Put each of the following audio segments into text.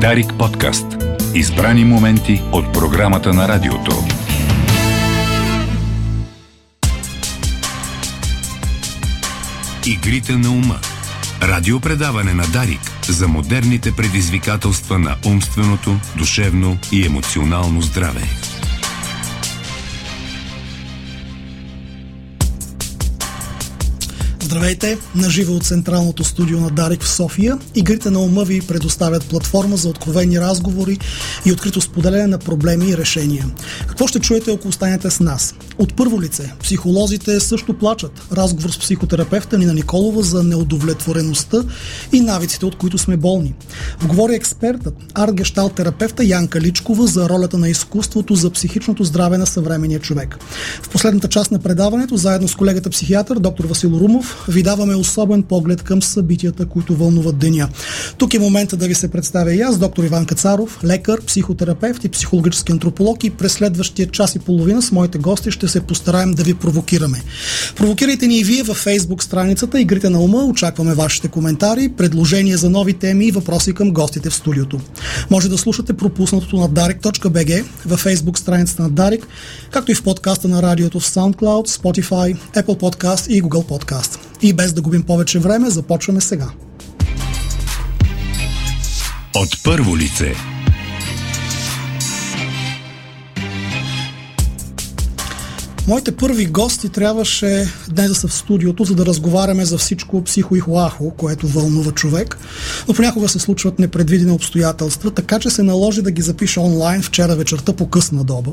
Дарик подкаст. Избрани моменти от програмата на радиото. Игрите на ума. Радиопредаване на Дарик за модерните предизвикателства на умственото, душевно и емоционално здраве. Здравейте! Наживо от Централното студио на Дарик в София. Игрите на ума ви предоставят платформа за откровени разговори и открито споделяне на проблеми и решения. Какво ще чуете, ако останете с нас? От първо лице, психолозите също плачат. Разговор с психотерапевта Нина Николова за неудовлетвореността и навиците, от които сме болни. Говори експертът, арт терапевта Янка Личкова за ролята на изкуството за психичното здраве на съвременния човек. В последната част на предаването, заедно с колегата психиатър доктор Васил Румов, ви даваме особен поглед към събитията, които вълнуват деня. Тук е момента да ви се представя и аз, доктор Иван Кацаров, лекар, психотерапевт и психологически антрополог и през следващия час и половина с моите гости ще се постараем да ви провокираме. Провокирайте ни и вие във Facebook страницата Игрите на ума. Очакваме вашите коментари, предложения за нови теми и въпроси към гостите в студиото. Може да слушате пропуснатото на Darek.bg във Facebook страницата на Дарик, както и в подкаста на радиото в SoundCloud, Spotify, Apple Podcast и Google Podcast. И без да губим повече време, започваме сега. От първо лице. Моите първи гости трябваше днес да са в студиото, за да разговаряме за всичко психо и хуахо, което вълнува човек. Но понякога се случват непредвидени обстоятелства, така че се наложи да ги запиша онлайн вчера вечерта по късна доба.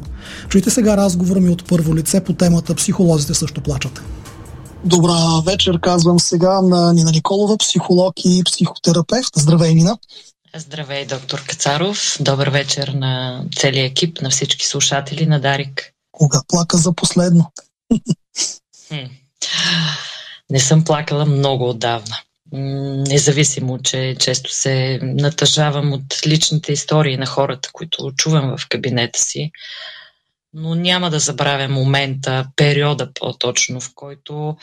Чуйте сега разговора ми от първо лице по темата Психолозите също плачат. Добра вечер, казвам сега на Нина Николова, психолог и психотерапевт. Здравей, Нина! Здравей, доктор Кацаров. Добър вечер на целия екип, на всички слушатели на Дарик. Кога плака за последно? Не съм плакала много отдавна. Независимо, че често се натъжавам от личните истории на хората, които чувам в кабинета си, но няма да забравя момента, периода по-точно, в който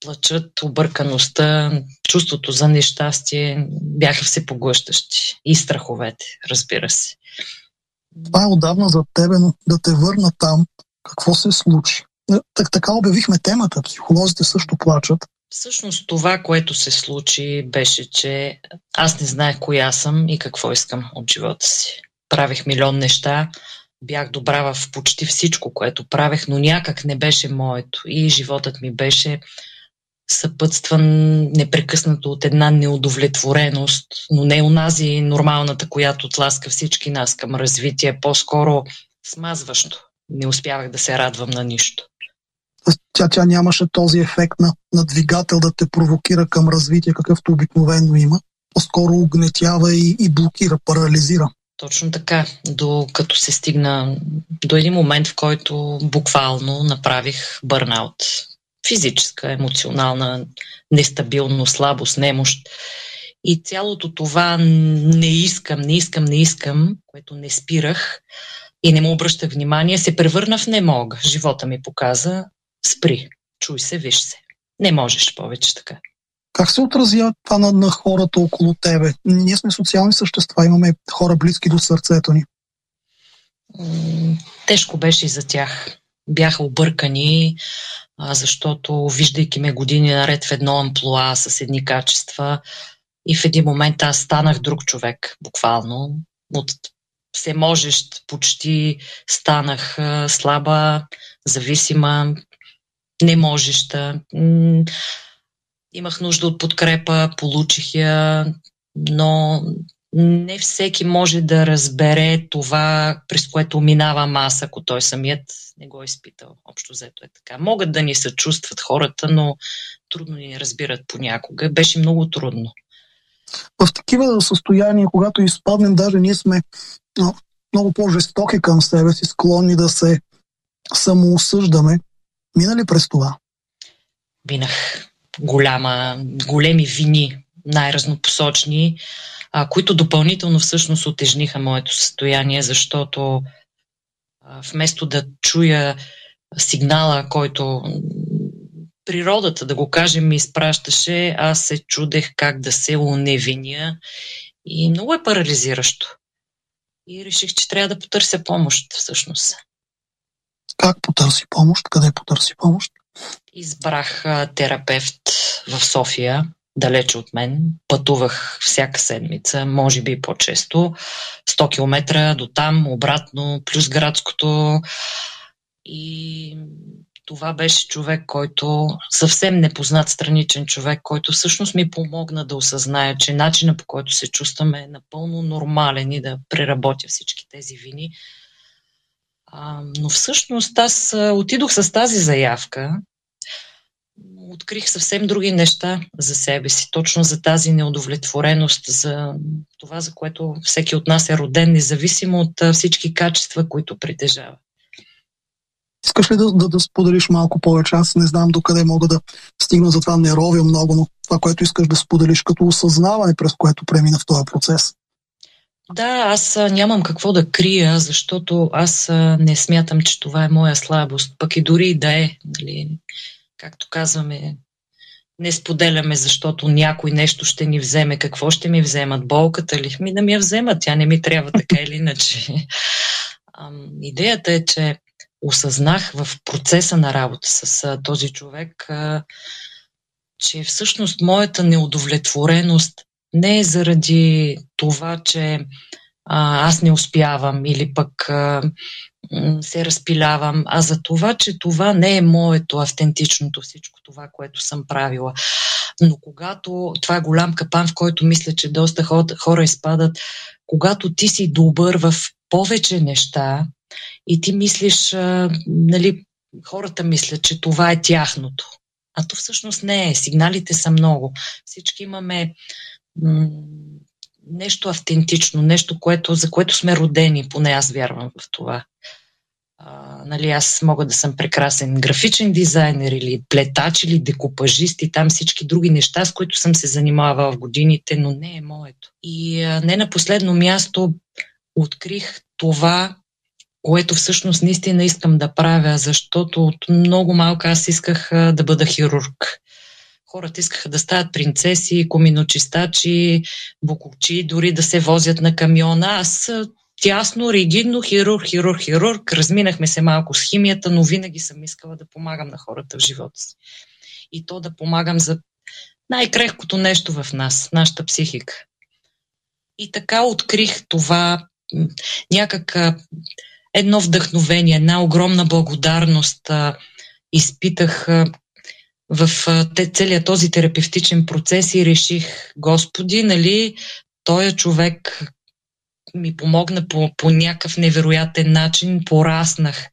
плачат, объркаността, чувството за нещастие бяха все поглъщащи. И страховете, разбира се. Това е отдавна за тебе, но да те върна там. Какво се случи? Е, так, така обявихме темата. Психолозите също плачат. Всъщност това, което се случи, беше, че аз не знаех коя съм и какво искам от живота си. Правих милион неща, бях добра в почти всичко, което правех, но някак не беше моето. И животът ми беше съпътстван непрекъснато от една неудовлетвореност, но не унази нормалната, която тласка всички нас към развитие, по-скоро смазващо. Не успявах да се радвам на нищо. Тя, тя нямаше този ефект на, на двигател да те провокира към развитие, какъвто обикновено има. По-скоро угнетява и, и блокира, парализира. Точно така, докато се стигна до един момент, в който буквално направих бърнаут. Физическа, емоционална нестабилност, слабост, немощ. И цялото това не искам, не искам, не искам, което не спирах и не му обръщах внимание, се превърна в не мога. Живота ми показа, спри, чуй се, виж се. Не можеш повече така. Как се отразява това на, на хората около тебе? Ние сме социални същества, имаме хора близки до сърцето ни. Тежко беше и за тях. Бяха объркани, защото виждайки ме години наред в едно амплуа с едни качества и в един момент аз станах друг човек, буквално. От всеможещ почти станах слаба, зависима, неможеща имах нужда от подкрепа, получих я, но не всеки може да разбере това, през което минавам аз, ако той самият не го е изпитал. Общо взето е така. Могат да ни съчувстват хората, но трудно ни разбират понякога. Беше много трудно. В такива състояния, когато изпаднем, даже ние сме много по-жестоки към себе си, склонни да се самоосъждаме. Мина ли през това? Минах голяма, големи вини, най-разнопосочни, а, които допълнително всъщност отежниха моето състояние, защото а, вместо да чуя сигнала, който природата, да го кажем, ми изпращаше, аз се чудех как да се уневиня И много е парализиращо. И реших, че трябва да потърся помощ, всъщност. Как потърси помощ? Къде потърси помощ? Избрах терапевт в София, далече от мен. Пътувах всяка седмица, може би по-често. 100 км до там, обратно, плюс градското. И това беше човек, който съвсем непознат страничен човек, който всъщност ми помогна да осъзная, че начина по който се чувстваме е напълно нормален и да преработя всички тези вини. А, но всъщност аз отидох с тази заявка, открих съвсем други неща за себе си, точно за тази неудовлетвореност, за това, за което всеки от нас е роден, независимо от всички качества, които притежава. Искаш ли да, да, да споделиш малко повече? Аз не знам докъде мога да стигна, затова не ровя много, но това, което искаш да споделиш като осъзнаване, през което премина в този процес. Да, аз нямам какво да крия, защото аз не смятам, че това е моя слабост. Пък и дори да е, нали, както казваме, не споделяме, защото някой нещо ще ни вземе. Какво ще ми вземат? Болката ли? Ми да ми я вземат, тя не ми трябва така или иначе. Ам, идеята е, че осъзнах в процеса на работа с а, този човек, а, че всъщност моята неудовлетвореност не е заради това, че а, аз не успявам или пък а, се разпилявам, а за това, че това не е моето автентичното всичко това, което съм правила. Но когато, това е голям капан, в който мисля, че доста хора изпадат, когато ти си добър в повече неща, и ти мислиш, нали, хората мислят, че това е тяхното. А то всъщност не е. Сигналите са много. Всички имаме нещо автентично, нещо, което, за което сме родени, поне аз вярвам в това. А, нали, аз мога да съм прекрасен графичен дизайнер или плетач или декупажист и там всички други неща, с които съм се занимавала в годините, но не е моето. И а, не на последно място открих това, което всъщност наистина искам да правя, защото от много малко аз исках да бъда хирург. Хората искаха да стават принцеси, коминочистачи, букучи, дори да се возят на камиона. Аз тясно, ригидно, хирург, хирург, хирург. Разминахме се малко с химията, но винаги съм искала да помагам на хората в живота си. И то да помагам за най-крехкото нещо в нас, нашата психика. И така открих това някак едно вдъхновение, една огромна благодарност изпитах в целият този терапевтичен процес и реших, Господи, нали, този човек ми помогна по, по някакъв невероятен начин, пораснах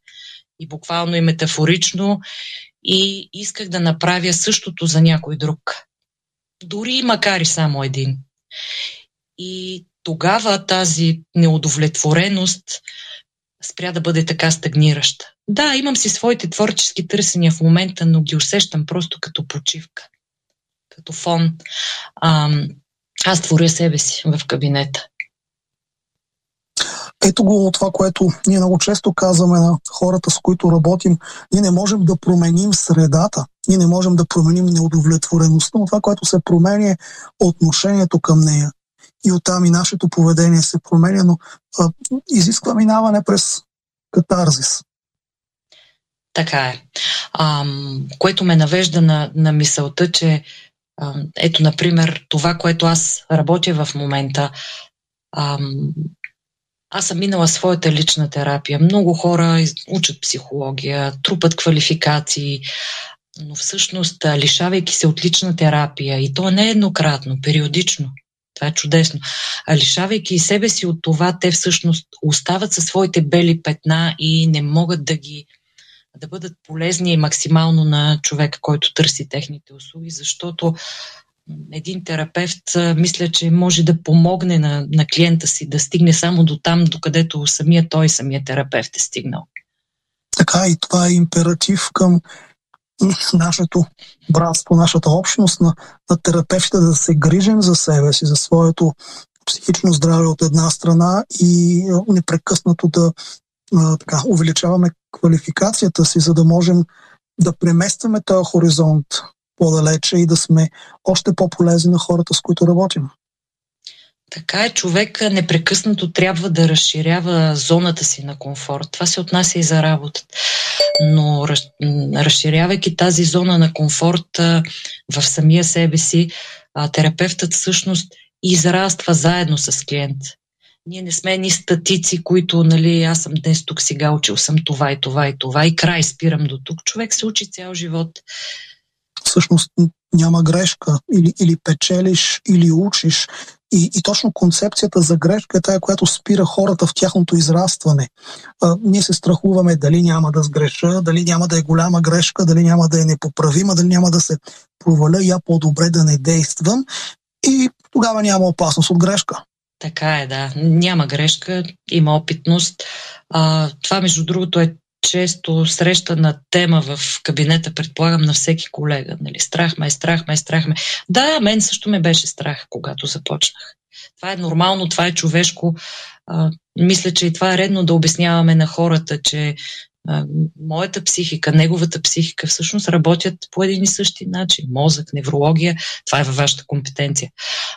и буквално и метафорично и исках да направя същото за някой друг. Дори макар и само един. И тогава тази неудовлетвореност спря да бъде така стагнираща. Да, имам си своите творчески търсения в момента, но ги усещам просто като почивка, като фон. А, аз творя себе си в кабинета. Ето го това, което ние много често казваме на хората, с които работим. Ние не можем да променим средата. Ние не можем да променим неудовлетвореността, но това, което се променя е отношението към нея и оттам и нашето поведение се променя, но а, изисква минаване през катарзис. Така е. А, което ме навежда на, на мисълта, че а, ето, например, това, което аз работя в момента, а, аз съм минала своята лична терапия. Много хора учат психология, трупат квалификации, но всъщност, лишавайки се от лична терапия, и то не еднократно, периодично, това е чудесно. А лишавайки себе си от това, те всъщност остават със своите бели петна и не могат да ги да бъдат полезни максимално на човека, който търси техните услуги, защото един терапевт мисля, че може да помогне на, на клиента си да стигне само до там, докъдето самия той, самия терапевт е стигнал. Така и това е императив към нашето братство, нашата общност на, на терапевтите да се грижим за себе си, за своето психично здраве от една страна и непрекъснато да а, така, увеличаваме квалификацията си, за да можем да преместваме този хоризонт по-далече и да сме още по-полезни на хората, с които работим. Така е, човек непрекъснато трябва да разширява зоната си на комфорт. Това се отнася и за работата. Но разширявайки тази зона на комфорт в самия себе си, терапевтът всъщност израства заедно с клиент. Ние не сме ни статици, които, нали, аз съм днес тук сега, учил съм това и това и това и край, спирам до тук. Човек се учи цял живот. Всъщност няма грешка. Или, или печелиш, или учиш. И, и точно концепцията за грешка е тая, която спира хората в тяхното израстване. А, ние се страхуваме дали няма да сгреша, дали няма да е голяма грешка, дали няма да е непоправима, дали няма да се проваля, я по-добре да не действам. И тогава няма опасност от грешка. Така е, да. Няма грешка, има опитност. А, това, между другото, е често срещана тема в кабинета, предполагам, на всеки колега. Нали? Страх ме, страх ме, страх ме. Да, мен също ме беше страх, когато започнах. Това е нормално, това е човешко. А, мисля, че и това е редно да обясняваме на хората, че а, моята психика, неговата психика всъщност работят по един и същи начин. Мозък, неврология, това е във вашата компетенция.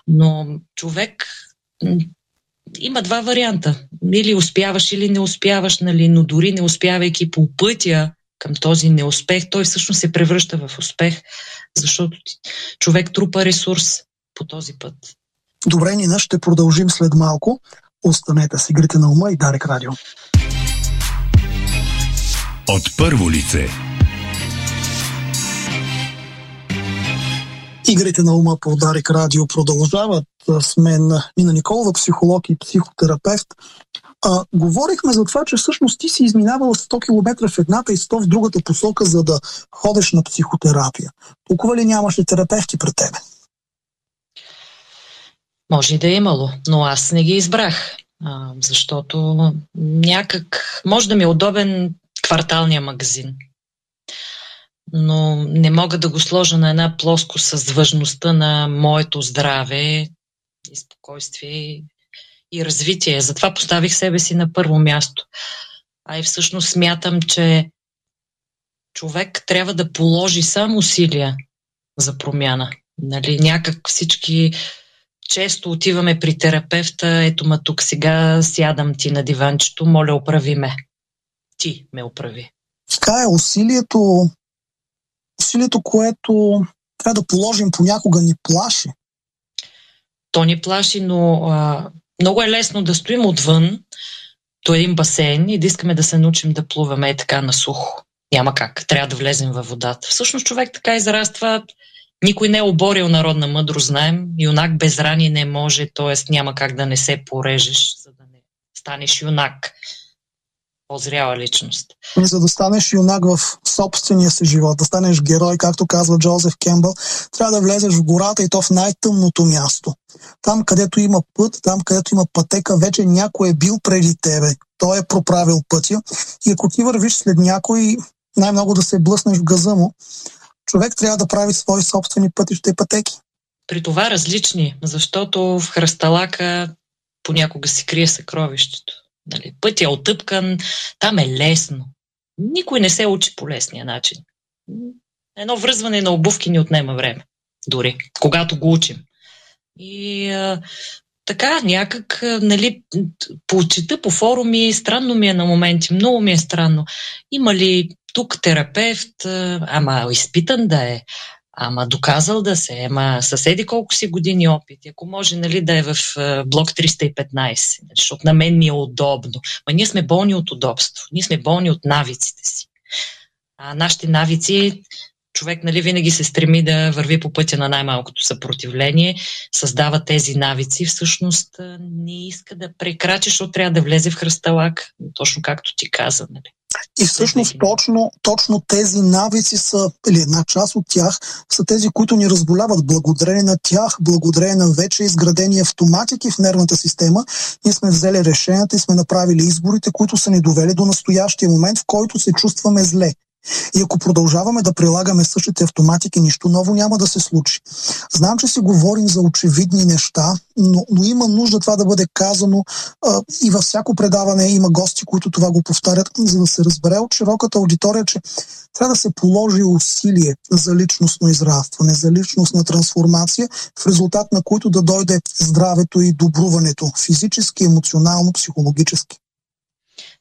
Но човек има два варианта. Или успяваш, или не успяваш, нали? но дори не успявайки по пътя към този неуспех, той всъщност се превръща в успех, защото човек трупа ресурс по този път. Добре, Нина, ще продължим след малко. Останете с игрите на ума и Дарек Радио. От първо лице Игрите на ума по Дарик Радио продължават с мен Нина Николова, психолог и психотерапевт. А, говорихме за това, че всъщност ти си изминавала 100 км в едната и 100 в другата посока, за да ходиш на психотерапия. Толкова ли нямаше терапевти пред тебе? Може и да е имало, но аз не ги избрах, а, защото някак може да ми е удобен кварталния магазин но не мога да го сложа на една плоско с важността на моето здраве и спокойствие и развитие. Затова поставих себе си на първо място. А и всъщност смятам, че човек трябва да положи само усилия за промяна. Нали, някак всички често отиваме при терапевта, ето ма тук сега сядам ти на диванчето, моля оправи ме. Ти ме оправи. Така е, усилието усилието, което трябва да положим понякога ни плаши. То ни плаши, но а, много е лесно да стоим отвън до един басейн и да искаме да се научим да плуваме е така на сухо. Няма как. Трябва да влезем във водата. Всъщност човек така израства. Никой не е оборил народна мъдрост, знаем. Юнак без рани не може, т.е. няма как да не се порежеш, за да не станеш юнак по-зряла личност. За да станеш юнак в собствения си живот, да станеш герой, както казва Джозеф Кембъл, трябва да влезеш в гората и то в най-тъмното място. Там, където има път, там, където има пътека, вече някой е бил преди тебе. Той е проправил пътя. И ако ти вървиш след някой, най-много да се блъснеш в газа му, човек трябва да прави свои собствени пътища и пътеки. При това различни, защото в хръсталака понякога се крие съкровището. Нали, пътя е отъпкан, там е лесно. Никой не се учи по лесния начин. Едно връзване на обувки ни отнема време, дори, когато го учим. И а, така, някак, нали, почета по форуми, странно ми е на моменти, много ми е странно. Има ли тук терапевт, ама изпитан да е, Ама доказал да се, ама съседи колко си години опит. Ако може нали, да е в блок 315, защото на мен ми е удобно. Ма ние сме болни от удобство. Ние сме болни от навиците си. А нашите навици, човек нали, винаги се стреми да върви по пътя на най-малкото съпротивление, създава тези навици, всъщност не иска да прекрачи, защото трябва да влезе в хръсталак, точно както ти каза. Нали. И всъщност точно, точно тези навици са, или една част от тях, са тези, които ни разболяват. Благодарение на тях, благодарение на вече изградени автоматики в нервната система, ние сме взели решенията и сме направили изборите, които са ни довели до настоящия момент, в който се чувстваме зле. И ако продължаваме да прилагаме същите автоматики, нищо ново няма да се случи. Знам, че си говорим за очевидни неща, но, но има нужда това да бъде казано а, и във всяко предаване има гости, които това го повтарят, за да се разбере от широката аудитория, че трябва да се положи усилие за личностно израстване, за личностна трансформация, в резултат на които да дойде здравето и добруването физически, емоционално, психологически.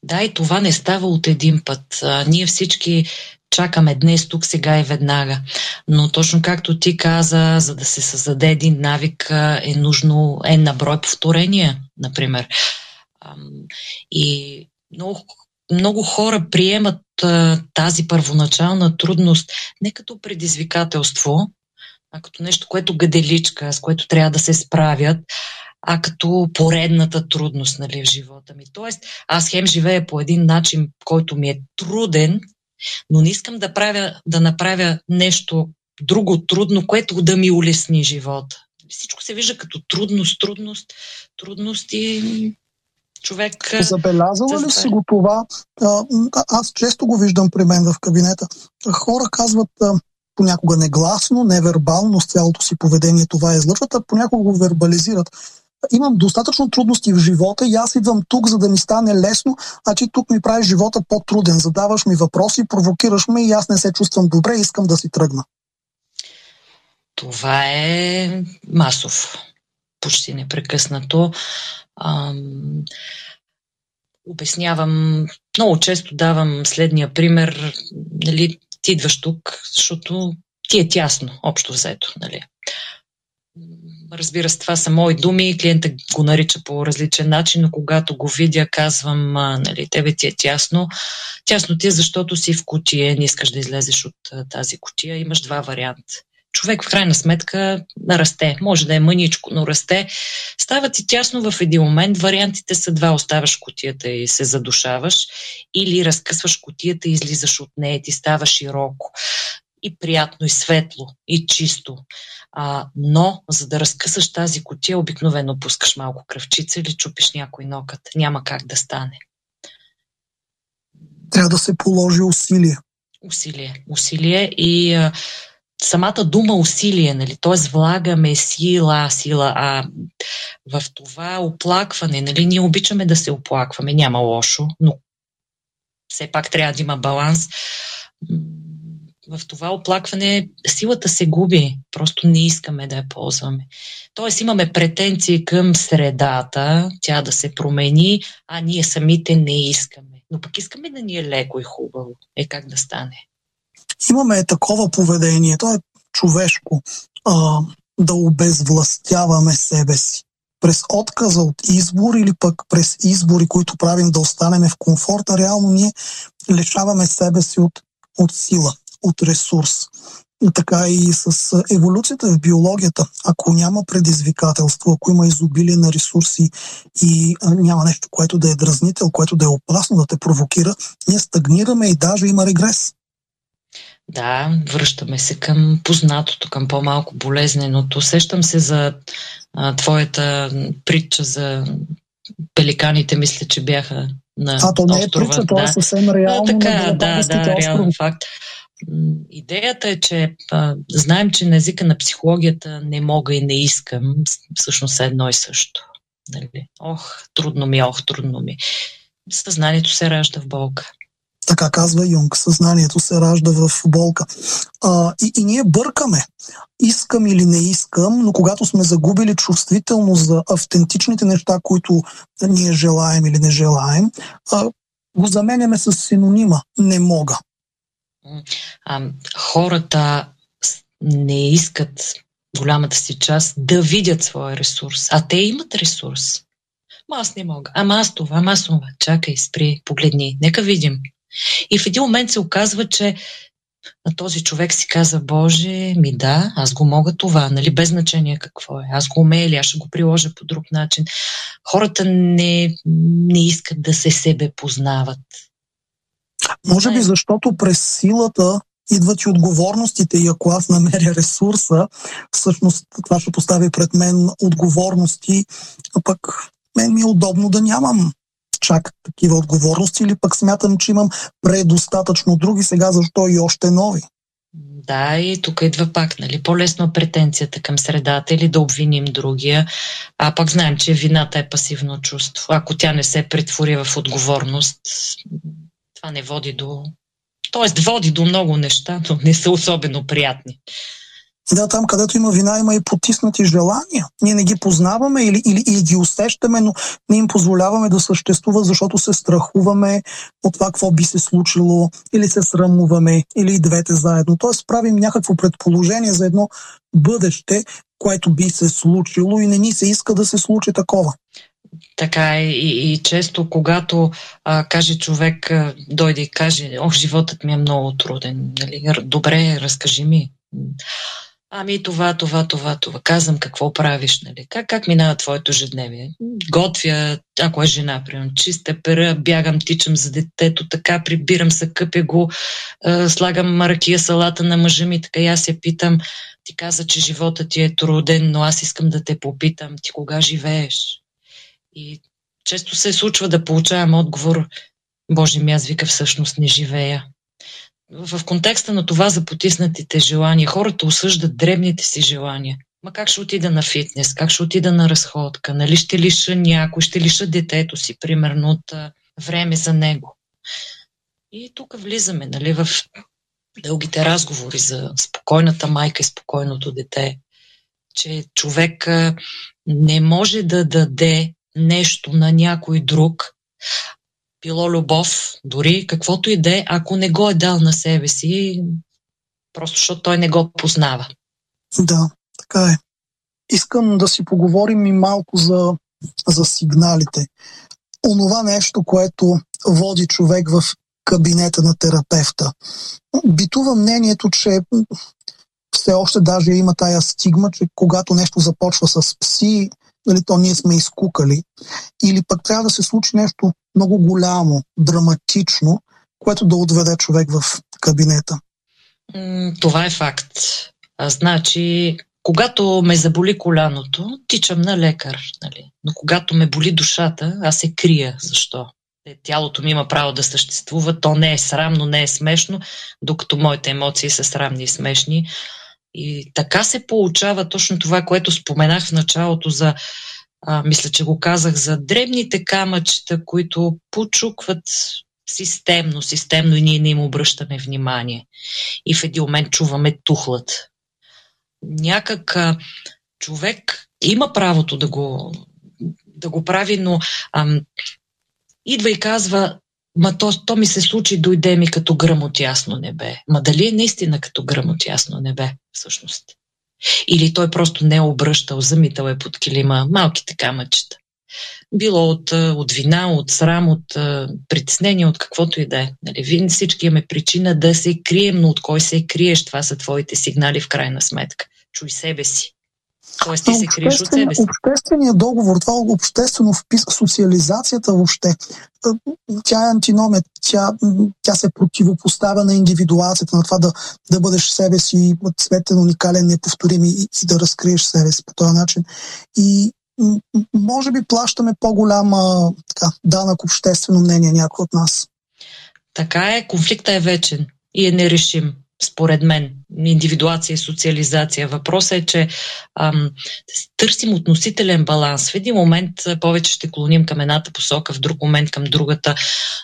Да, и това не става от един път. А, ние всички чакаме днес, тук, сега и веднага. Но точно както ти каза, за да се създаде един навик е нужно е на брой повторения, например. И много, много хора приемат тази първоначална трудност не като предизвикателство, а като нещо, което гаделичка, с което трябва да се справят, а като поредната трудност нали, в живота ми. Тоест, аз хем живея по един начин, който ми е труден, но не искам да, правя, да направя нещо друго трудно, което да ми улесни живота. Всичко се вижда като трудност, трудност, трудност и човек... Забелязала ли си го това? Аз често го виждам при мен в кабинета. Хора казват понякога негласно, невербално с цялото си поведение това излъчват, а понякога го вербализират имам достатъчно трудности в живота и аз идвам тук, за да ми стане лесно, а ти тук ми правиш живота по-труден. Задаваш ми въпроси, провокираш ме и аз не се чувствам добре и искам да си тръгна. Това е масов. Почти непрекъснато. Ам... Обяснявам, много често давам следния пример. Нали, ти идваш тук, защото ти е тясно, общо взето. Нали. Разбира се, това са мои думи, клиента го нарича по различен начин, но когато го видя, казвам, нали, тебе ти е тясно. Тясно ти е, защото си в кутия, не искаш да излезеш от тази кутия, имаш два варианта. Човек в крайна сметка расте. Може да е мъничко, но расте. Става ти тясно в един момент. Вариантите са два. Оставаш кутията и се задушаваш или разкъсваш кутията и излизаш от нея. Ти става широко и приятно, и светло, и чисто. А, но, за да разкъсаш тази котия, обикновено пускаш малко кръвчица или чупиш някой нокът. Няма как да стане. Трябва да се положи усилие. Усилие. Усилие и а, самата дума усилие, нали? т.е. влагаме сила, сила, а в това оплакване, нали? ние обичаме да се оплакваме, няма лошо, но все пак трябва да има баланс в това оплакване силата се губи. Просто не искаме да я ползваме. Тоест имаме претенции към средата, тя да се промени, а ние самите не искаме. Но пък искаме да ни е леко и хубаво. Е как да стане? Имаме такова поведение. То е човешко. А, да обезвластяваме себе си през отказа от избор или пък през избори, които правим да останеме в комфорта, реално ние лишаваме себе си от, от сила от ресурс. Така и с еволюцията в биологията. Ако няма предизвикателство, ако има изобилие на ресурси и няма нещо, което да е дразнител, което да е опасно да те провокира, ние стагнираме и даже има регрес. Да, връщаме се към познатото, към по-малко болезненото. Сещам се за а, твоята притча за пеликаните, мисля, че бяха на А, то не е притча, това е съвсем реално. Да, така, да, да, реално факт. Идеята е, че знаем, че на езика на психологията не мога и не искам, всъщност е едно и също. Нали? Ох, трудно ми, ох, трудно ми. Съзнанието се ражда в болка. Така казва Юнг, съзнанието се ражда в болка. А, и, и ние бъркаме. Искам или не искам, но когато сме загубили чувствителност за автентичните неща, които ние желаем или не желаем, а, го заменяме с синонима не мога а, хората не искат голямата си част да видят своя ресурс, а те имат ресурс. Ама аз не мога. Ама аз това, ама аз това. Чакай, спри, погледни, нека видим. И в един момент се оказва, че на този човек си каза, Боже, ми да, аз го мога това, нали, без значение какво е. Аз го умея или аз ще го приложа по друг начин. Хората не, не искат да се себе познават. Може би защото през силата идват и отговорностите и ако аз намеря ресурса, всъщност това ще постави пред мен отговорности, а пък мен ми е удобно да нямам чак такива отговорности или пък смятам, че имам предостатъчно други, сега защо и още нови? Да, и тук идва пак, нали, по-лесно е претенцията към средата или да обвиним другия, а пък знаем, че вината е пасивно чувство. Ако тя не се претвори в отговорност, това не води до... Тоест, води до много неща, но не са особено приятни. Да, там където има вина, има и потиснати желания. Ние не ги познаваме или, или, или ги усещаме, но не им позволяваме да съществуват, защото се страхуваме от това какво би се случило, или се срамуваме, или и двете заедно. Тоест правим някакво предположение за едно бъдеще, което би се случило и не ни се иска да се случи такова. Така е и, и често, когато а, каже човек, а, дойде и каже, ох, животът ми е много труден, нали? добре, разкажи ми. Ами това, това, това, това. Казвам какво правиш, нали? Как, как минава твоето ежедневие? Готвя, ако е жена, примерно, чиста пера, бягам, тичам за детето, така прибирам се, къпя го, е, слагам маракия салата на мъжа ми, така и аз се питам, ти каза, че живота ти е труден, но аз искам да те попитам, ти кога живееш? И често се случва да получавам отговор, Боже ми, аз вика всъщност не живея в контекста на това за потиснатите желания, хората осъждат дребните си желания. Ма как ще отида на фитнес, как ще отида на разходка, нали ще лиша някой, ще лиша детето си, примерно, от време за него. И тук влизаме, нали, в дългите разговори за спокойната майка и спокойното дете, че човек не може да даде нещо на някой друг, било любов, дори каквото и да е, ако не го е дал на себе си, просто защото той не го познава. Да, така е. Искам да си поговорим и малко за, за сигналите. Онова нещо, което води човек в кабинета на терапевта. Битува мнението, че все още даже има тая стигма, че когато нещо започва с пси, нали, то ние сме изкукали. Или пък трябва да се случи нещо много голямо, драматично, което да отведе човек в кабинета. Това е факт. А, значи, когато ме заболи коляното, тичам на лекар. Нали? Но когато ме боли душата, аз се крия. Защо? Е, тялото ми има право да съществува. То не е срамно, не е смешно, докато моите емоции са срамни и смешни. И така се получава точно това, което споменах в началото за, а, мисля, че го казах, за дребните камъчета, които почукват системно, системно и ние не им обръщаме внимание. И в един момент чуваме тухлът. Някак а, човек има правото да го, да го прави, но ам, идва и казва, Ма то, то ми се случи, дойде ми като гръм от ясно небе. Ма дали е наистина като гръм от ясно небе, всъщност? Или той просто не е обръщал, замитал е под килима малките камъчета. Било от, от вина, от срам, от притеснение, от каквото и да е. Нали, всички имаме причина да се крием, но от кой се криеш? Това са твоите сигнали в крайна сметка. Чуй себе си. Тоест ти се криеш от себе си. Общественият договор, това обществено впис, социализацията въобще, тя е антиномия, тя, тя се противопоставя на индивидуацията, на това да, да бъдеш себе си цветен, уникален, неповторим и, и да разкриеш себе си по този начин. И може би плащаме по-голяма така, данък обществено мнение някой от нас. Така е, конфликта е вечен и е нерешим според мен, индивидуация и социализация. Въпросът е, че ам, търсим относителен баланс. В един момент повече ще клоним към едната посока, в друг момент към другата,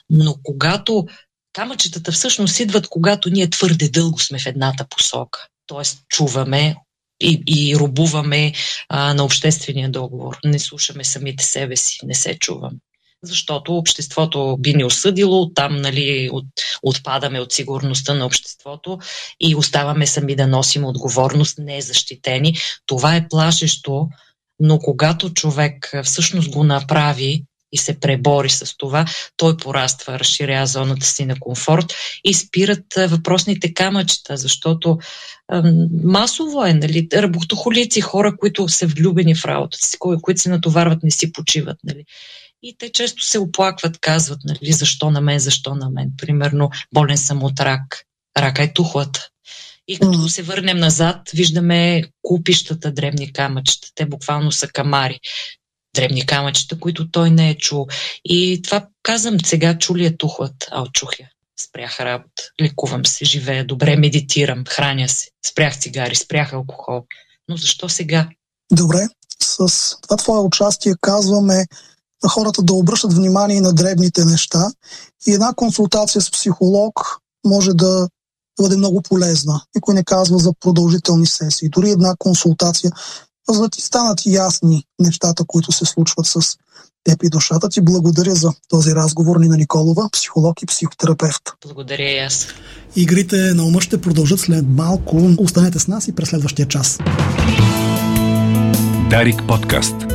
но когато камъчетата всъщност идват, когато ние твърде дълго сме в едната посока. Тоест чуваме и, и рубуваме а, на обществения договор. Не слушаме самите себе си, не се чуваме защото обществото би ни осъдило, там нали, от, отпадаме от сигурността на обществото и оставаме сами да носим отговорност, незащитени. Това е плашещо, но когато човек всъщност го направи и се пребори с това, той пораства, разширява зоната си на комфорт и спират въпросните камъчета, защото масово е, нали, работохолици, хора, които са влюбени в работата си, които се натоварват, не си почиват. Нали. И те често се оплакват, казват, нали, защо на мен, защо на мен. Примерно, болен съм от рак. Рака е тухлата. И като mm. се върнем назад, виждаме купищата древни камъчета. Те буквално са камари. древни камъчета, които той не е чул. И това казвам, сега чули е тухлът, а отчух я. Спрях работа, лекувам се, живея добре, медитирам, храня се, спрях цигари, спрях алкохол. Но защо сега? Добре, с това твое участие казваме хората да обръщат внимание на дребните неща и една консултация с психолог може да бъде много полезна. Никой не казва за продължителни сесии. Дори една консултация, за да ти станат ясни нещата, които се случват с теб и душата. Ти благодаря за този разговор, Нина Николова, психолог и психотерапевт. Благодаря и аз. Игрите на ума ще продължат след малко. Останете с нас и през следващия час. Дарик подкаст.